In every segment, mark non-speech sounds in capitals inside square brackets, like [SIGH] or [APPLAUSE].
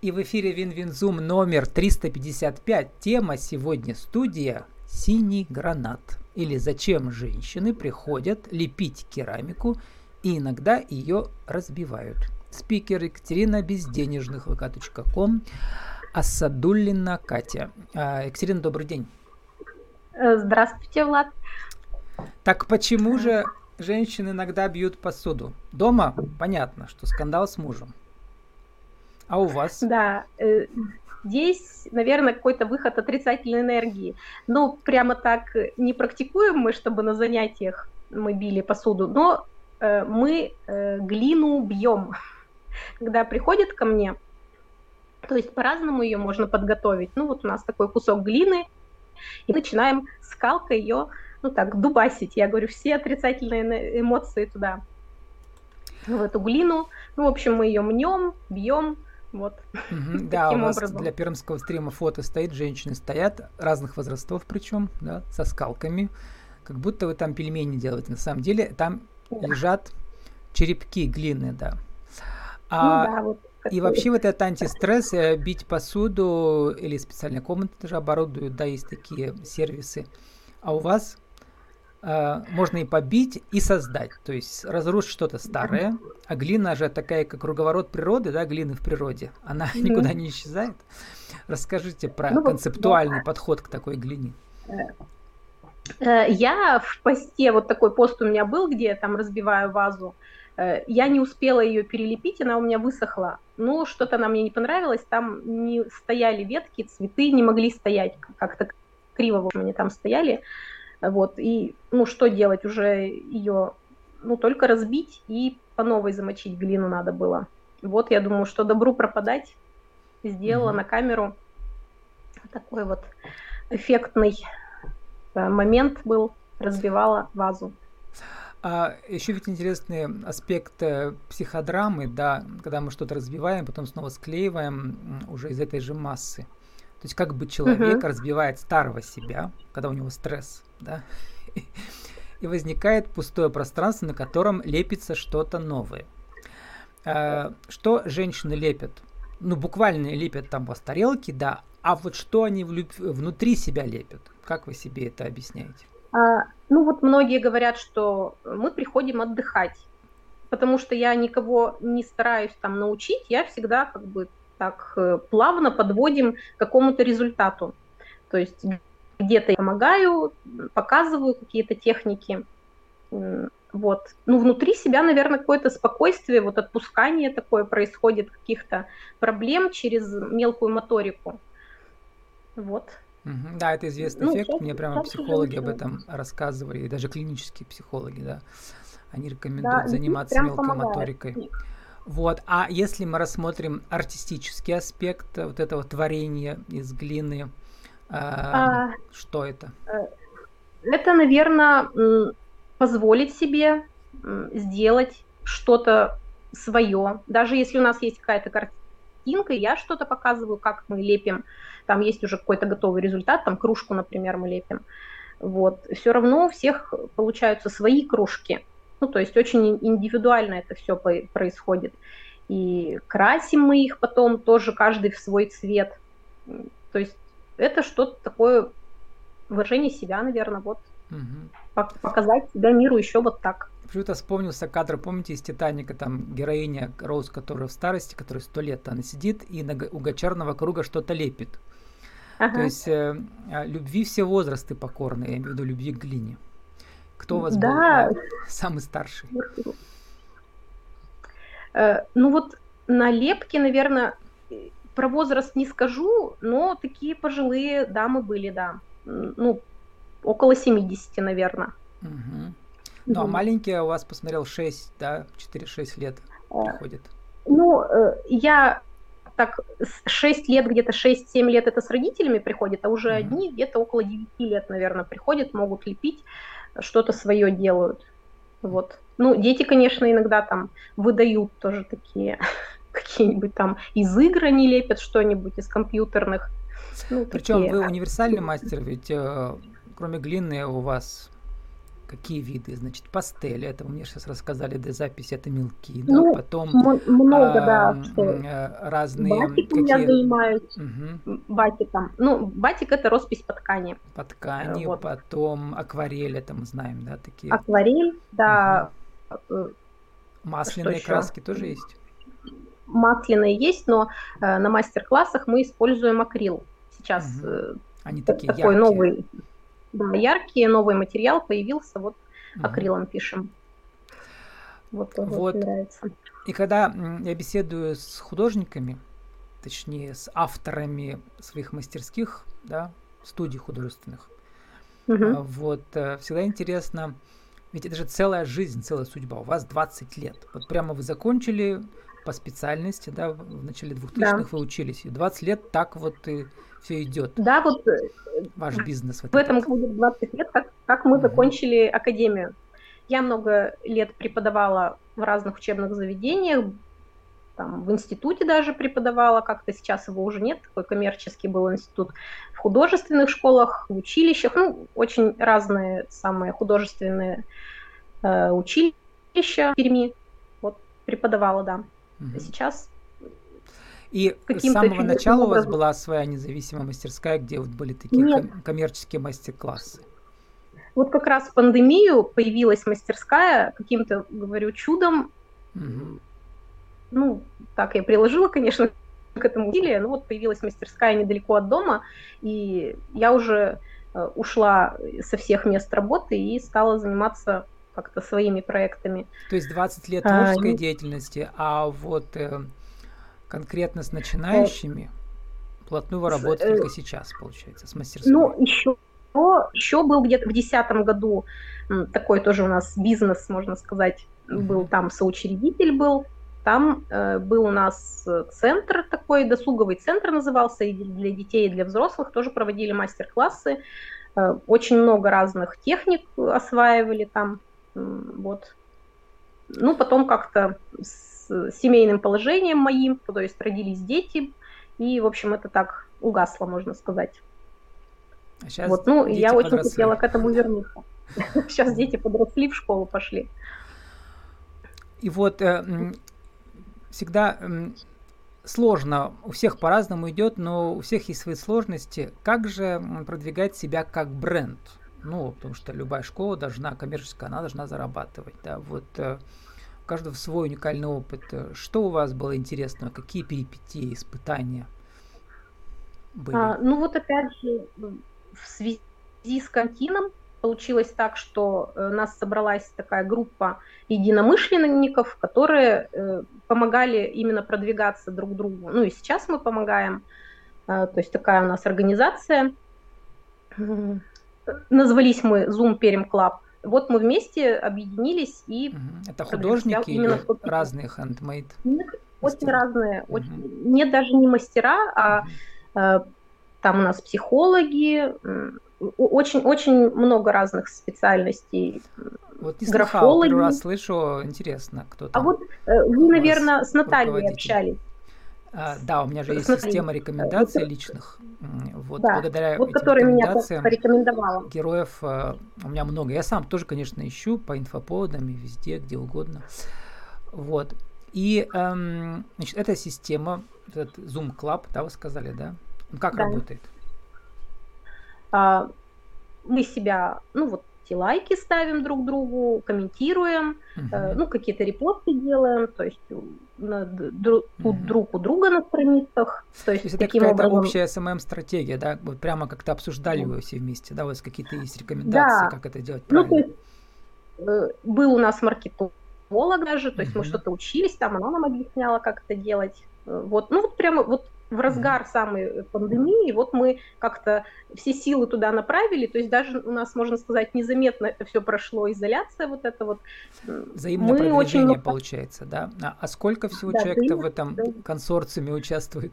И в эфире WinWinZoom номер 355. Тема сегодня студия «Синий гранат». Или «Зачем женщины приходят лепить керамику и иногда ее разбивают». Спикер Екатерина Безденежных, vk.com, Асадуллина Катя. А, Екатерина, добрый день. Э, здравствуйте, Влад. Так почему же женщины иногда бьют посуду? Дома понятно, что скандал с мужем. А у вас? [LAUGHS] Да, э, здесь, наверное, какой-то выход отрицательной энергии. Но прямо так не практикуем мы, чтобы на занятиях мы били посуду, но э, мы э, глину бьем. [LAUGHS] Когда приходит ко мне, то есть по-разному ее можно подготовить. Ну вот у нас такой кусок глины, и начинаем скалкой ее, ну так, дубасить. Я говорю, все отрицательные эмоции туда, в эту глину. Ну, в общем, мы ее мнем, бьем, вот. Угу, [LAUGHS] да, у вас образом. для пермского стрима фото стоит, женщины стоят, разных возрастов причем, да, со скалками, как будто вы там пельмени делаете. На самом деле там да. лежат черепки глины, да. А, ну, да вот и вообще вот этот антистресс, э, бить посуду или специальные комнаты даже оборудуют, да, есть такие сервисы. А у вас э, можно и побить, и создать. То есть разрушить что-то старое, а глина же такая, как круговорот природы, да, глины в природе, она [LAUGHS] mm-hmm. никуда не исчезает. Расскажите про ну, концептуальный да. подход к такой глине. Э, я в посте, вот такой пост у меня был, где я там разбиваю вазу, э, я не успела ее перелепить, она у меня высохла. Ну, что-то она мне не понравилось, там не стояли ветки, цветы не могли стоять, как-то криво они там стояли. Вот, и, ну, что делать, уже ее, ну, только разбить и по новой замочить глину надо было. Вот, я думаю, что добру пропадать. Сделала mm-hmm. на камеру такой вот эффектный э, момент был, разбивала вазу. А еще ведь интересный аспект э, психодрамы, да, когда мы что-то разбиваем, потом снова склеиваем уже из этой же массы. То есть как бы человек uh-huh. разбивает старого себя, когда у него стресс, да, [LAUGHS] и возникает пустое пространство, на котором лепится что-то новое. А, что женщины лепят? Ну, буквально лепят там вас тарелки, да, а вот что они внутри себя лепят? Как вы себе это объясняете? А, ну вот многие говорят, что мы приходим отдыхать, потому что я никого не стараюсь там научить, я всегда как бы так э, плавно подводим к какому-то результату. То есть где-то я помогаю, показываю какие-то техники. Вот. Ну, внутри себя, наверное, какое-то спокойствие, вот отпускание такое происходит, каких-то проблем через мелкую моторику. Вот. Да, это известный ну, эффект. Мне прямо психологи об этом рассказывали, и даже клинические психологи, да. Они рекомендуют да, заниматься мелкой помогает. моторикой. Вот. А если мы рассмотрим артистический аспект вот этого творения из глины, э, а, что это? Э, это, наверное, позволить себе сделать что-то свое. Даже если у нас есть какая-то картинка, я что-то показываю, как мы лепим, там есть уже какой-то готовый результат, там кружку, например, мы лепим. Вот. Все равно у всех получаются свои кружки. Ну, то есть очень индивидуально это все происходит. И красим мы их потом тоже каждый в свой цвет. То есть это что-то такое выражение себя, наверное, вот угу. показать себя миру еще вот так. Почему-то вспомнился кадр, помните, из «Титаника», там героиня Роуз, которая в старости, которая сто лет, она сидит и на, у гончарного круга что-то лепит. Ага. То есть э, а, любви все возрасты покорны, я имею в виду любви к глине. Кто у вас да. был э, самый старший? Э, ну вот на лепке, наверное, про возраст не скажу, но такие пожилые дамы были, да. Ну, около 70, наверное. Угу. Ну, а маленькие у вас посмотрел 6, да, 4-6 лет э, приходит. Ну, я так 6 лет, где-то 6-7 лет это с родителями приходит, а уже mm одни где-то около 9 лет, наверное, приходят, могут лепить что-то свое делают. Вот. Ну, дети, конечно, иногда там выдают тоже такие [LAUGHS] какие-нибудь там из игр они лепят что-нибудь из компьютерных. Ну, Причем такие. вы универсальный мастер, ведь э, кроме глины у вас Какие виды? Значит, пастели, это вы мне сейчас рассказали до записи, это мелки, ну, да, потом много, а, да, что э, разные... Батиком какие... я занимаюсь, угу. батиком. Ну, батик это роспись по ткани. По ткани, вот. потом акварель, это мы знаем, да, такие. Акварель, да. Угу. Масляные краски тоже есть? Масляные есть, но э, на мастер-классах мы используем акрил. Сейчас угу. Они такие такой яркие. новый да, яркий новый материал появился, вот угу. акрилом пишем. Вот, вот. нравится. И когда я беседую с художниками, точнее с авторами своих мастерских, да, студий художественных, угу. вот э, всегда интересно, ведь это же целая жизнь, целая судьба. У вас 20 лет. Вот прямо вы закончили по специальности, да, в начале 2000-х да. вы учились, и 20 лет так вот и все идет. Да, вот э, ваш бизнес. В, в этом году 20 лет, как, как мы угу. закончили академию. Я много лет преподавала в разных учебных заведениях, там, в институте даже преподавала, как-то сейчас его уже нет, такой коммерческий был институт, в художественных школах, в училищах, ну, очень разные самые художественные э, училища в Перми, вот, преподавала, да. Угу. Сейчас и с самого начала у вас была своя независимая мастерская, где вот были такие Нет. коммерческие мастер-классы? Вот как раз в пандемию появилась мастерская, каким-то, говорю, чудом. Угу. Ну, так я приложила, конечно, к этому усилия, но вот появилась мастерская недалеко от дома, и я уже э, ушла со всех мест работы и стала заниматься как-то своими проектами. То есть 20 лет творческой а, деятельности, а вот э, конкретно с начинающими плотную вы работаете только сейчас, получается, с мастерской? Ну, еще, еще был где-то в 2010 году такой тоже у нас бизнес, можно сказать, был там соучредитель был, там э, был у нас центр такой, досуговый центр назывался, и для детей, и для взрослых тоже проводили мастер-классы. Э, очень много разных техник осваивали там. Вот. Ну, потом как-то семейным положением моим, то есть родились дети, и, в общем, это так угасло, можно сказать. А сейчас вот, ну, я подросли. очень хотела к этому вернуться. [LAUGHS] Сейчас дети подросли, в школу пошли. И вот э, всегда сложно, у всех по-разному идет, но у всех есть свои сложности. Как же продвигать себя как бренд? Ну, потому что любая школа должна, коммерческая, она должна зарабатывать, да, вот э, каждого свой уникальный опыт. Что у вас было интересного? Какие перипетии, испытания были? А, ну вот опять же, в связи с карантином получилось так, что у э, нас собралась такая группа единомышленников, которые э, помогали именно продвигаться друг другу. Ну и сейчас мы помогаем. Э, то есть такая у нас организация. Назвались мы Zoom Перим Club вот мы вместе объединились и... Это художники именно разные? Нет, очень разные. Угу. Очень... Нет даже не мастера, а угу. там у нас психологи, очень, очень много разных специальностей. Вот не слыхал, первый раз слышу, интересно, кто а там. А вот э, вы, наверное, с Натальей общались. А, да, у меня же есть система рекомендаций вот, личных. Вот да, благодаря вот этим рекомендациям меня порекомендовала. героев э, у меня много. Я сам тоже, конечно, ищу по инфоповодам и везде, где угодно. Вот. И эм, значит, эта система, этот Zoom Club, да, вы сказали, да? Он как да. работает? А, мы себя, ну вот эти лайки ставим друг другу, комментируем, угу. э, ну, какие-то репосты делаем, то есть на, друг, угу. друг у друга на страницах. То есть, то есть это какая-то образом... общая SMM-стратегия, да? Вот прямо как-то обсуждали вы все вместе, да? У вас какие-то есть рекомендации, да. как это делать правильно? Ну, то есть, э, был у нас маркетолог даже, то есть угу. мы что-то учились там, она нам объясняла, как это делать. Э, вот, ну вот прямо вот в разгар самой пандемии, вот мы как-то все силы туда направили, то есть даже у нас, можно сказать, незаметно это все прошло, изоляция вот это вот. Взаимное мы продвижение очень... получается, да? А, а сколько всего да, человек-то в этом консорциуме участвует?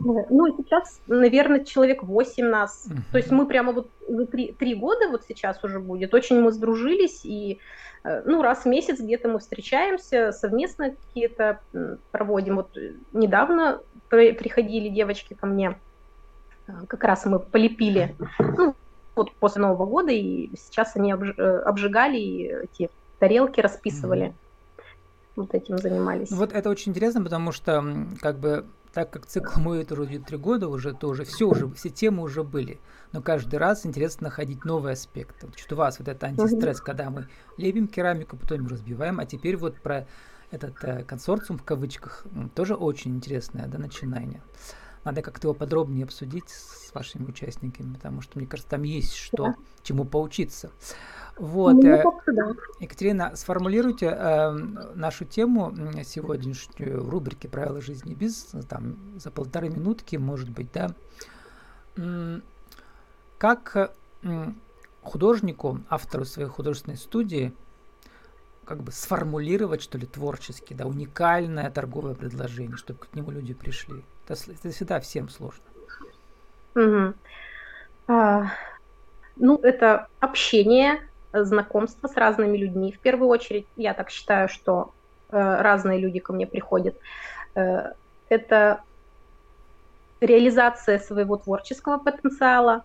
Ну, сейчас, наверное, человек 8 нас. Uh-huh. То есть мы прямо вот за три, три года вот сейчас уже будет. Очень мы сдружились, и э, ну, раз в месяц где-то мы встречаемся, совместно какие-то проводим. Вот недавно приходили девочки ко мне, э, как раз мы полепили, ну, вот после Нового года, и сейчас они э, обжигали эти тарелки, расписывали. Вот этим занимались. Ну, вот это очень интересно, потому что как бы так как цикл мой это уже три года уже, то уже все уже, все темы уже были. Но каждый раз интересно находить новые аспекты. Вот у вас вот это антистресс, mm-hmm. когда мы лепим керамику, потом разбиваем, а теперь вот про этот э, консорциум в кавычках тоже очень интересное да, начинание. Надо как-то его подробнее обсудить с вашими участниками, потому что, мне кажется, там есть что, да. чему поучиться. Вот, ну, да. Екатерина, сформулируйте э, нашу тему сегодняшнюю в рубрике «Правила жизни без там, за полторы минутки, может быть, да. Как художнику, автору своей художественной студии, как бы сформулировать, что ли, творчески, да, уникальное торговое предложение, чтобы к нему люди пришли. Это, это всегда всем сложно. Угу. А, ну, это общение, знакомство с разными людьми. В первую очередь, я так считаю, что э, разные люди ко мне приходят. Э, это реализация своего творческого потенциала.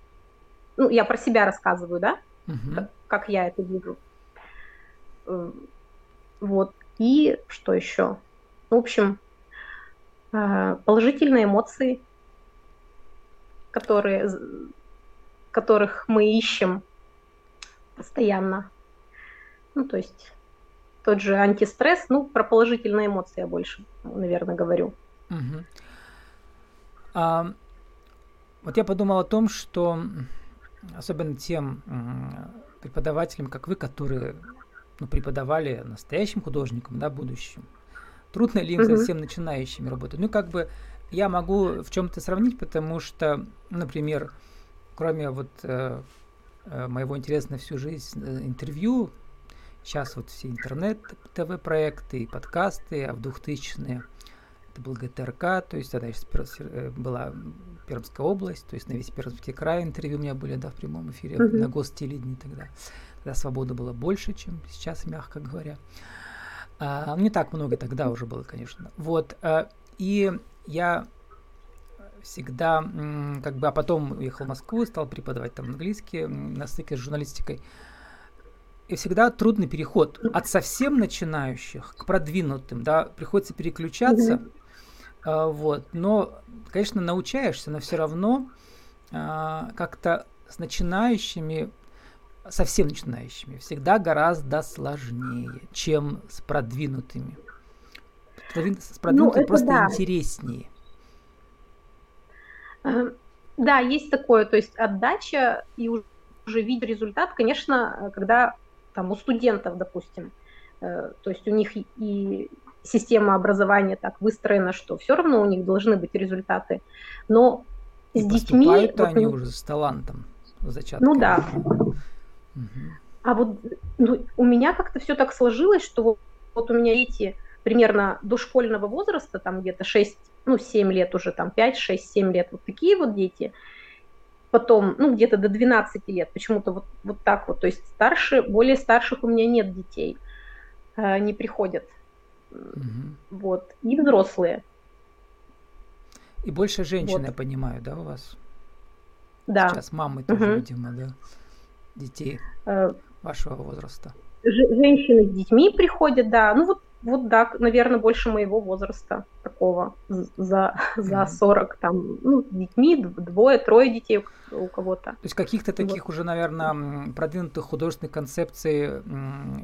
Ну, я про себя рассказываю, да, угу. как, как я это вижу. Э, вот. И что еще? В общем, положительные эмоции, которые, которых мы ищем постоянно. Ну, то есть тот же антистресс, ну, про положительные эмоции я больше, наверное, говорю. Угу. А, вот я подумал о том, что особенно тем преподавателям, как вы, которые ну, преподавали настоящим художникам, да, будущим, трудно ли им угу. совсем начинающими работать? Ну, как бы я могу в чем-то сравнить, потому что, например, кроме вот э, Э, моего интереса на всю жизнь э, интервью. Сейчас вот все интернет-ТВ-проекты и подкасты, а в 2000-е это был ГТРК, то есть тогда э, была Пермская область, то есть на весь Пермский край интервью у меня были, да, в прямом эфире, mm-hmm. на гостелевидении тогда. Тогда свободы было больше, чем сейчас, мягко говоря. А, не так много тогда уже было, конечно. Вот. А, и я всегда, как бы, а потом уехал в Москву, стал преподавать там английский на стыке с журналистикой. И всегда трудный переход от совсем начинающих к продвинутым, да, приходится переключаться, mm-hmm. а, вот, но, конечно, научаешься, но все равно а, как-то с начинающими, совсем начинающими, всегда гораздо сложнее, чем с продвинутыми. С продвинутыми ну, просто да. интереснее. Э, да, есть такое, то есть отдача и уже видеть результат, конечно, когда там у студентов, допустим, э, то есть у них и система образования так выстроена, что все равно у них должны быть результаты, но и с детьми... Вот, они ну, уже с талантом, зачатками. Ну да. Угу. А вот ну, у меня как-то все так сложилось, что вот, вот у меня эти примерно дошкольного возраста, там где-то 6 ну, 7 лет уже, там, 5, 6, 7 лет, вот такие вот дети. Потом, ну, где-то до 12 лет, почему-то вот, вот так вот. То есть старше, более старших у меня нет детей, э, не приходят. Угу. Вот. И взрослые. И больше женщин, вот. я понимаю, да, у вас? Да. Сейчас мамы тоже, угу. видимо, да, детей э, вашего возраста. Женщины с детьми приходят, да. Ну вот вот да, наверное, больше моего возраста такого, за, [LAUGHS] за 40, там, ну, с детьми, двое, трое детей у кого-то. То есть каких-то таких вот. уже, наверное, продвинутых художественных концепций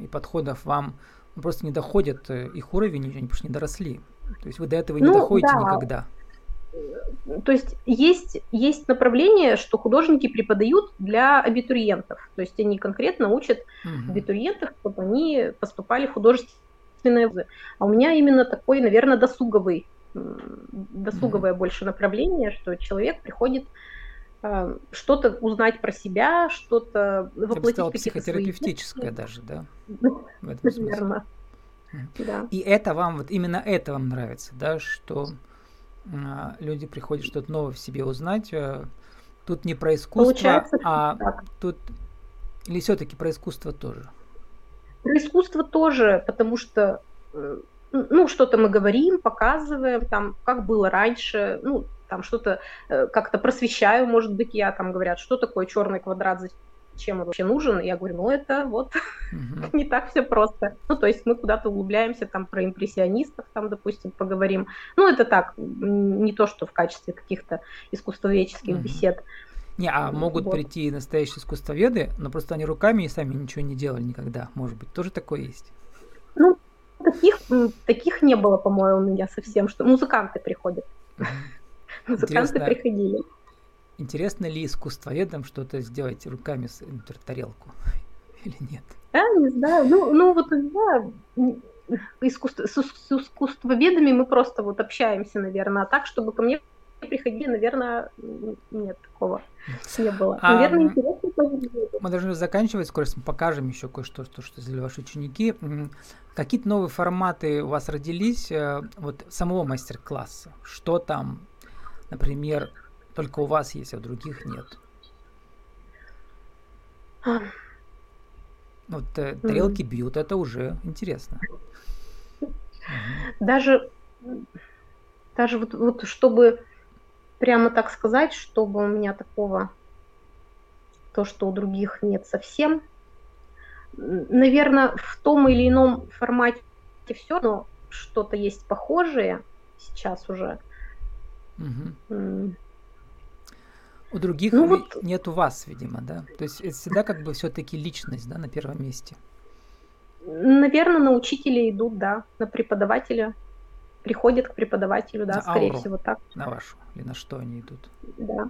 и подходов вам просто не доходят, э, их уровень, они просто не доросли. То есть вы до этого не ну, доходите да. никогда. То есть есть, есть направление, что художники преподают для абитуриентов. То есть они конкретно учат угу. абитуриентов, чтобы они поступали в художественные вузы. А у меня именно такой, наверное, досуговый, досуговое mm-hmm. больше направление, что человек приходит э, что-то узнать про себя, что-то воплотить Я бы психотерапевтическое свои... даже, да? В этом смысле. Да. И это вам, вот именно это вам нравится, да, что люди приходят что-то новое в себе узнать. А, тут не про искусство, Получается, а так. тут или все-таки про искусство тоже? Про искусство тоже, потому что э, ну, что-то мы говорим, показываем, там, как было раньше, ну, там что-то э, как-то просвещаю, может быть, я там говорят, что такое черный квадрат, зачем он вообще нужен? Я говорю, ну это вот uh-huh. [LAUGHS] не так все просто. Ну, то есть мы куда-то углубляемся, там про импрессионистов, там, допустим, поговорим. Ну, это так, не то, что в качестве каких-то искусствоведческих uh-huh. бесед. Не, а могут вот. прийти настоящие искусствоведы, но просто они руками и сами ничего не делали никогда. Может быть, тоже такое есть? Ну, таких, таких не было, по-моему, у меня совсем, что музыканты приходят. [LAUGHS] Музыканты приходили. Интересно ли искусствоведам что-то сделать руками с например, тарелку [LAUGHS] или нет? Да, не знаю. Ну, ну вот да, искусство, с, с искусствоведами мы просто вот общаемся, наверное, а так, чтобы ко мне приходили, наверное, нет такого не было. А, наверное, интересно Мы должны заканчивать, скоро мы покажем еще кое-что, что, что сделали ваши ученики. Какие-то новые форматы у вас родились, э, вот самого мастер-класса? Что там, например, только у вас есть, а у других нет? Вот э, тарелки mm-hmm. бьют, это уже интересно. Даже, даже вот, вот чтобы прямо так сказать, чтобы у меня такого, то, что у других нет совсем. Наверное, в том или ином формате все, но что-то есть похожее сейчас уже. Угу. У других ну, вот... нет у вас, видимо, да? То есть это всегда как бы все-таки личность, да, на первом месте. Наверное, на учителя идут, да, на преподавателя приходят к преподавателю, да, на скорее ауру, всего так. На вашу или на что они идут? Да.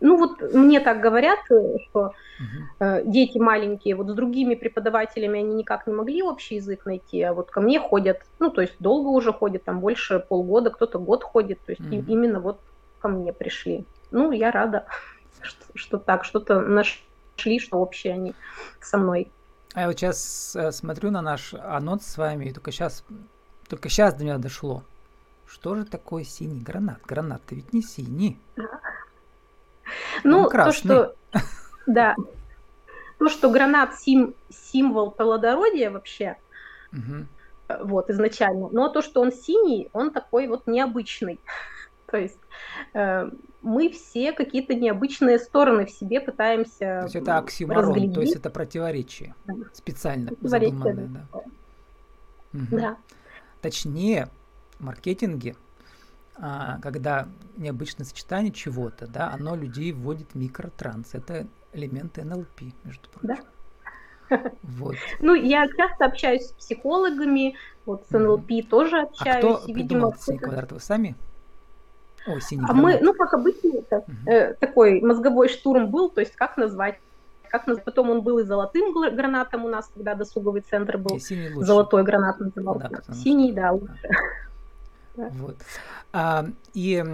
Ну вот мне так говорят, э, что угу. дети маленькие, вот с другими преподавателями они никак не могли общий язык найти, а вот ко мне ходят, ну то есть долго уже ходят, там больше полгода, кто-то год ходит, то есть угу. именно вот ко мне пришли. Ну я рада, [LAUGHS] что, что так, что-то нашли, что общее они со мной. А я вот сейчас э, смотрю на наш анонс с вами, и только сейчас только сейчас до меня дошло. Что же такое синий гранат? Гранат-то ведь не синий. Ну, то, что... [LAUGHS] Да. То, что гранат сим, символ плодородия вообще, угу. вот, изначально. Но то, что он синий, он такой вот необычный. То есть э, мы все какие-то необычные стороны в себе пытаемся То есть это оксиморон, разглядеть. то есть это противоречие да. специально противоречие, задуманное. Да. Угу. да. Точнее, в маркетинге, а, когда необычное сочетание чего-то, да, оно людей вводит в микротранс. Это элементы НЛП, между прочим. Да. [LAUGHS] Вот. Ну, я часто общаюсь с психологами, вот с НЛП mm. тоже общаюсь. А кто и, видимо, синий квадрат? Вы сами? Ой, синий а мы, ну, как обычно, это, э, такой мозговой штурм был, то есть как назвать как назвать. Потом он был и золотым гранатом у нас, когда досуговый центр был. Золотой гранат назывался. Да, синий, что... да, лучше. [LAUGHS] Вот. А, и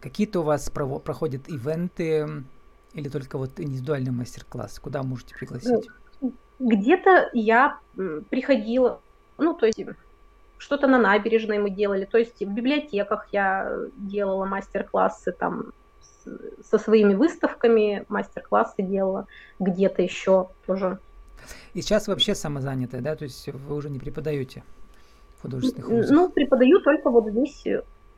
какие-то у вас проходят ивенты или только вот индивидуальный мастер-класс? Куда можете пригласить? Ну, где-то я приходила, ну, то есть что-то на набережной мы делали, то есть в библиотеках я делала мастер-классы там со своими выставками, мастер-классы делала, где-то еще тоже. И сейчас вообще самозанятая, да? То есть вы уже не преподаете в художественных вузах? Ну, преподаю только вот здесь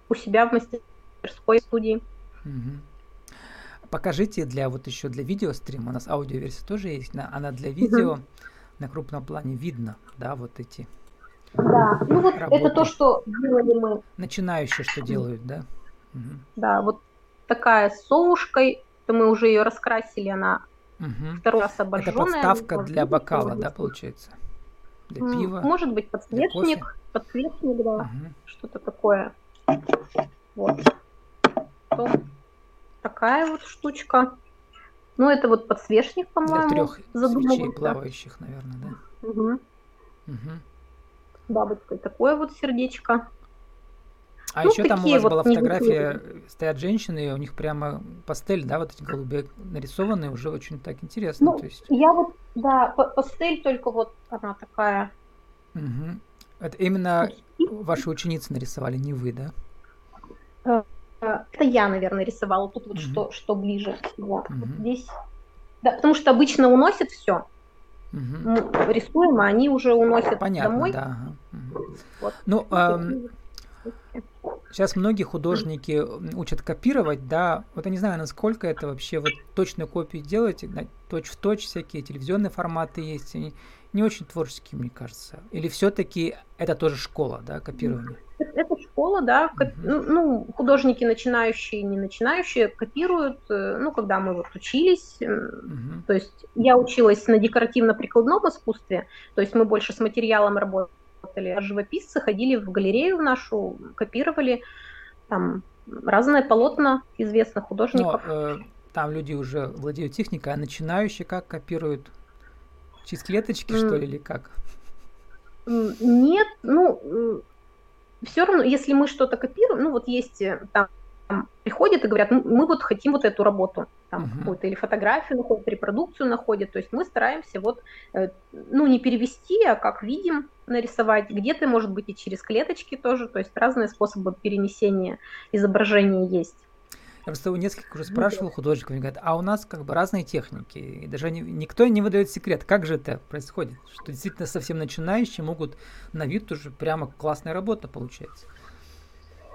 у себя в мастерской студии. Угу. Покажите для вот еще для видеострима, у нас аудиоверсия тоже есть, она для видео угу. на крупном плане видно, да, вот эти да, ну вот работы. это то, что делали мы. Начинающие, что делают, да? Угу. Да, вот такая с совушкой, то мы уже ее раскрасили, она угу. второй раз обожженная. Это подставка для бокала, да, получается? Для пива? Может быть, подсвечник, подсвечник, да, угу. что-то такое. Вот. Потом такая вот штучка. Ну, это вот подсвечник, по-моему. Для трех свечей плавающих, наверное, да? Угу. Угу. Бабочкой такое вот сердечко. А ну, еще там у вас вот была фотография, стоят женщины, и у них прямо пастель, да, вот эти голуби нарисованные, уже очень так интересно. Ну, то есть... Я вот, да, пастель только вот она такая. Угу. Это именно ваши ученицы нарисовали, не вы, да? Э, это я, наверное, рисовала. Тут вот угу. что, что ближе. Вот. Угу. вот здесь. Да, потому что обычно уносят все. Угу. рисуем, а они уже уносят Понятно, домой. Да. Угу. Вот. Ну, эм, Сейчас многие художники учат копировать, да. Вот я не знаю, насколько это вообще вот точную копию делать, точь в точь всякие телевизионные форматы есть, они не очень творческие, мне кажется. Или все-таки это тоже школа, да, копирование? Это школа, да. Uh-huh. Ну, художники начинающие, не начинающие копируют. Э, ну, когда мы вот учились, uh-huh. то есть я училась на декоративно-прикладном искусстве, то есть мы больше с материалом работали работали. А живописцы ходили в галерею нашу, копировали там разные полотна известных художников. Но, э, там люди уже владеют техникой, а начинающие как копируют? Через клеточки, mm. что ли, или как? Нет, ну, все равно, если мы что-то копируем, ну, вот есть э, там приходят и говорят, мы вот хотим вот эту работу, там uh-huh. какую-то или фотографию находят, репродукцию находят, то есть мы стараемся вот, э, ну, не перевести, а как видим нарисовать, где-то, может быть, и через клеточки тоже, то есть разные способы перенесения изображения есть. Я просто у нескольких уже спрашивал художников, они говорят, а у нас как бы разные техники, и даже не, никто не выдает секрет, как же это происходит, что действительно совсем начинающие могут на вид уже прямо классная работа получается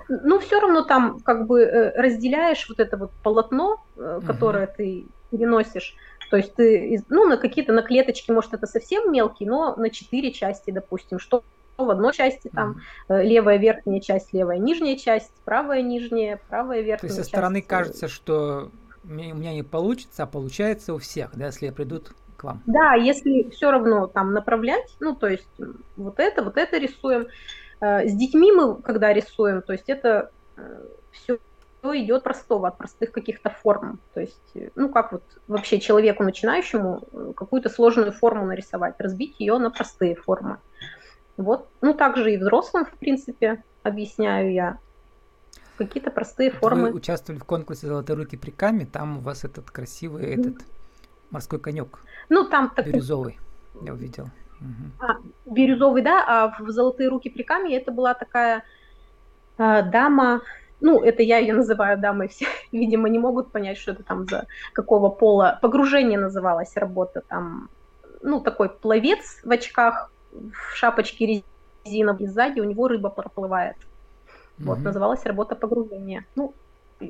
ну, все равно там как бы э, разделяешь вот это вот полотно, э, которое угу. ты переносишь. То есть ты, ну, на какие-то, на клеточки, может, это совсем мелкий, но на четыре части, допустим, что в одной части там mm левая верхняя часть, левая нижняя часть, правая нижняя, правая верхняя. То есть со стороны кажется, что у меня не получится, а получается у всех, да, если придут к вам. Да, если все равно там направлять, ну, то есть вот это, вот это рисуем, Э, с детьми мы, когда рисуем, то есть это все э, идет простого, от простых каких-то форм. То есть, э, ну как вот вообще человеку начинающему какую-то сложную форму нарисовать, разбить ее на простые формы. Вот, ну также и взрослым, в принципе, объясняю я. Какие-то простые формы. Вы участвовали в конкурсе «Золотые руки при каме», там у вас этот красивый этот морской конек. Ну там такой... Бирюзовый, я увидел. А, бирюзовый, да, а в «Золотые руки при камне» это была такая а, дама, ну, это я ее называю дамой, все, [LAUGHS] видимо, не могут понять, что это там за какого пола. Погружение называлась работа, там, ну, такой пловец в очках, в шапочке резиновой, сзади у него рыба проплывает. Вот, mm называлась работа погружения. Ну,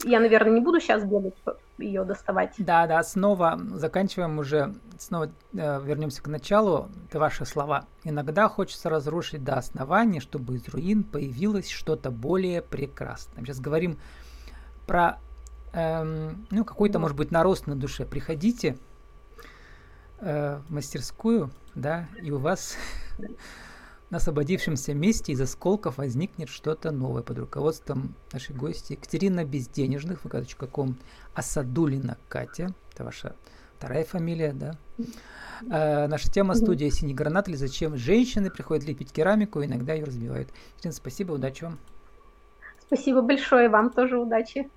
я, наверное, не буду сейчас бегать ее доставать. Да, да, снова заканчиваем уже, снова э, вернемся к началу. Это ваши слова. Иногда хочется разрушить до основания, чтобы из руин появилось что-то более прекрасное. Сейчас говорим про эм, ну, какой-то, может быть, нарост на душе. Приходите э, мастерскую, да, и у вас [LAUGHS] на освободившемся месте из осколков возникнет что-то новое под руководством нашей гости Екатерина Безденежных, vk.com, Асадулина Катя, это ваша вторая фамилия, да? Э, наша тема студия «Синий гранат» или «Зачем женщины приходят лепить керамику, иногда ее разбивают». Екатерина, спасибо, удачи вам. Спасибо большое, вам тоже удачи.